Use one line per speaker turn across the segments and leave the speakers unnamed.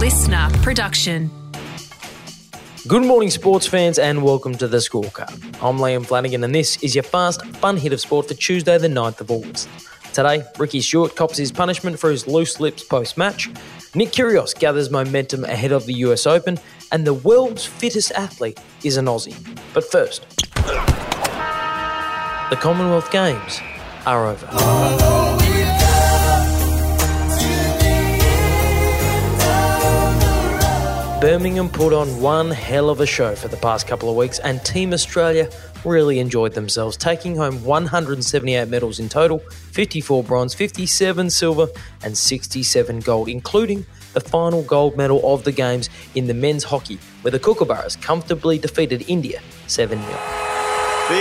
listener production.
Good morning, sports fans, and welcome to the scorecard. I'm Liam Flanagan, and this is your fast, fun hit of sport for Tuesday, the 9th of August. Today, Ricky Stuart cops his punishment for his loose lips post match. Nick Kyrgios gathers momentum ahead of the US Open, and the world's fittest athlete is an Aussie. But first, the Commonwealth Games are over. Birmingham put on one hell of a show for the past couple of weeks, and Team Australia really enjoyed themselves, taking home 178 medals in total 54 bronze, 57 silver, and 67 gold, including the final gold medal of the Games in the men's hockey, where the Kookaburras comfortably defeated India 7 0.
The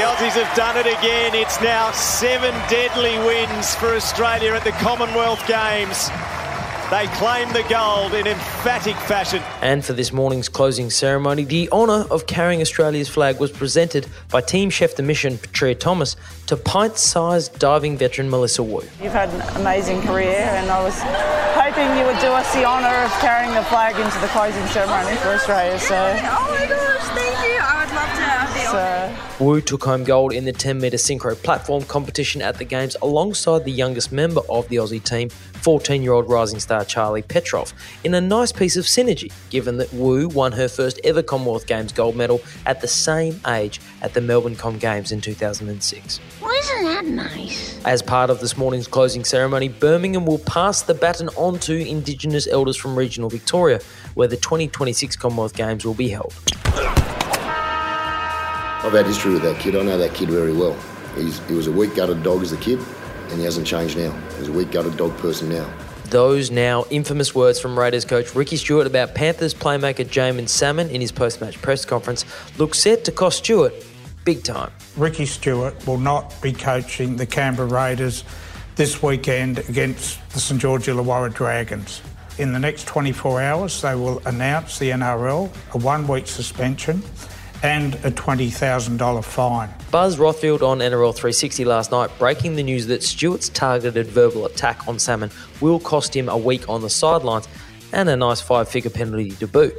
Aussies have done it again. It's now seven deadly wins for Australia at the Commonwealth Games. They claim the gold in emphatic fashion.
And for this morning's closing ceremony, the honour of carrying Australia's flag was presented by Team Chef de Mission Petria Thomas to pint sized diving veteran Melissa Wu.
You've had an amazing career, and I was hoping you would do us the honour of carrying the flag into the closing ceremony for Australia. So,
oh, love to have the honour.
So. Wu took home gold in the 10 metre synchro platform competition at the Games alongside the youngest member of the Aussie team, 14 year old rising star Charli Petrov, in a nice piece of synergy, given that Wu won her first ever Commonwealth Games gold medal at the same age at the Melbourne Comm Games in 2006.
Well, isn't that nice?
As part of this morning's closing ceremony, Birmingham will pass the baton on to Indigenous elders from regional Victoria, where the 2026 Commonwealth Games will be held.
I've had history with that kid. I know that kid very well. He's, he was a weak gutted dog as a kid, and he hasn't changed now. He's a weak gutted dog person now.
Those now infamous words from Raiders coach Ricky Stuart about Panthers playmaker Jaeman Salmon in his post match press conference look set to cost Stuart big time.
Ricky Stuart will not be coaching the Canberra Raiders this weekend against the St George Illawarra Dragons. In the next 24 hours, they will announce the NRL a one week suspension and a $20,000 fine.
Buzz Rothfield on NRL 360 last night breaking the news that Stuart's targeted verbal attack on Salmon will cost him a week on the sidelines and a nice five figure penalty to boot.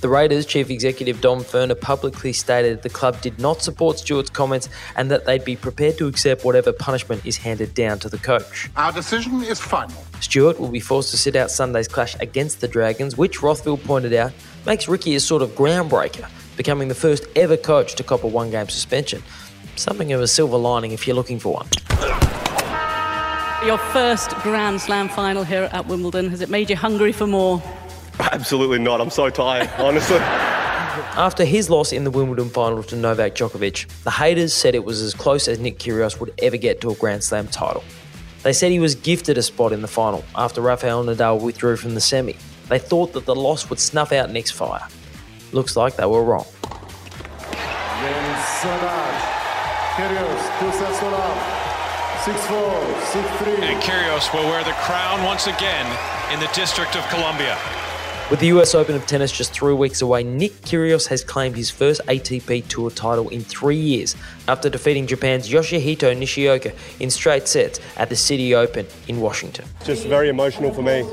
The Raiders chief executive Don Furner publicly stated the club did not support Stuart's comments and that they'd be prepared to accept whatever punishment is handed down to the coach.
Our decision is final.
Stuart will be forced to sit out Sunday's clash against the Dragons, which Rothfield pointed out makes Ricky a sort of groundbreaker becoming the first ever coach to cop a one game suspension. Something of a silver lining if you're looking for one.
Your first Grand Slam final here at Wimbledon, has it made you hungry for more?
Absolutely not. I'm so tired, honestly.
After his loss in the Wimbledon final to Novak Djokovic, the haters said it was as close as Nick Kyrgios would ever get to a Grand Slam title. They said he was gifted a spot in the final after Rafael Nadal withdrew from the semi. They thought that the loss would snuff out Nick's fire. Looks like they were wrong.
And Kyrgios will wear the crown once again in the District of Columbia.
With the US Open of Tennis just three weeks away, Nick Kyrgios has claimed his first ATP Tour title in three years after defeating Japan's Yoshihito Nishioka in straight sets at the City Open in Washington.
Just very emotional for me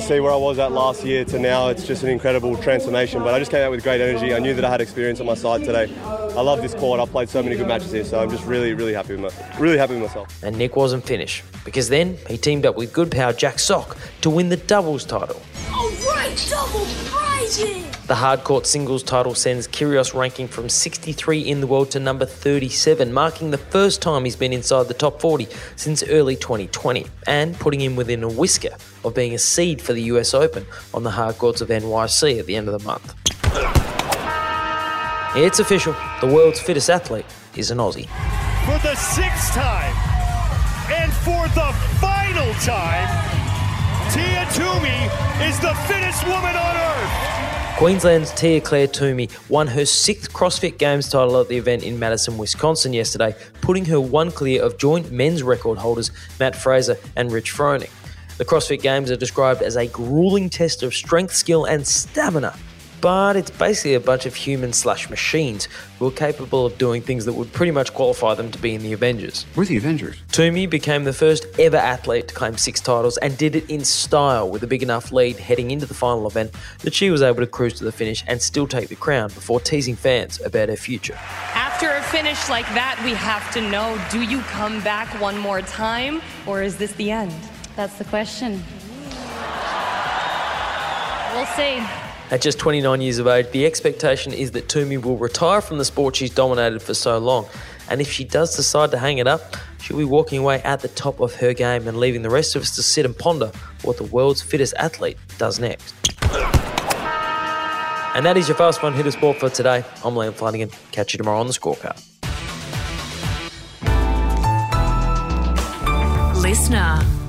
to see where I was at last year to now. It's just an incredible transformation, but I just came out with great energy. I knew that I had experience on my side today. I love this court. I've played so many good matches here, so I'm just really, really happy with my, really happy with myself.
And Nick wasn't finished because then he teamed up with good power Jack Sock to win the doubles title.
All right, double prizes!
The hardcourt singles title sends Kyrgios ranking from 63 in the world to number 37, marking the first time he's been inside the top 40 since early 2020, and putting him within a whisker of being a seed for the US Open on the hardcourts of NYC at the end of the month. It's official, the world's fittest athlete is an Aussie.
For the sixth time, and for the final time, Tia Toomey is the fittest woman on earth.
Queensland's Tia Claire Toomey won her sixth CrossFit Games title at the event in Madison, Wisconsin yesterday, putting her one clear of joint men's record holders Matt Fraser and Rich Froning. The CrossFit Games are described as a grueling test of strength, skill, and stamina. But it's basically a bunch of humans slash machines who are capable of doing things that would pretty much qualify them to be in the Avengers.
We're the Avengers.
Toomey became the first ever athlete to claim six titles and did it in style with a big enough lead heading into the final event that she was able to cruise to the finish and still take the crown before teasing fans about her future.
After a finish like that, we have to know do you come back one more time or is this the end?
That's the question. We'll see.
At just 29 years of age, the expectation is that Toomey will retire from the sport she's dominated for so long. And if she does decide to hang it up, she'll be walking away at the top of her game and leaving the rest of us to sit and ponder what the world's fittest athlete does next. And that is your Fast One Hitter Sport for today. I'm Liam Flanagan. Catch you tomorrow on the scorecard.
Listener.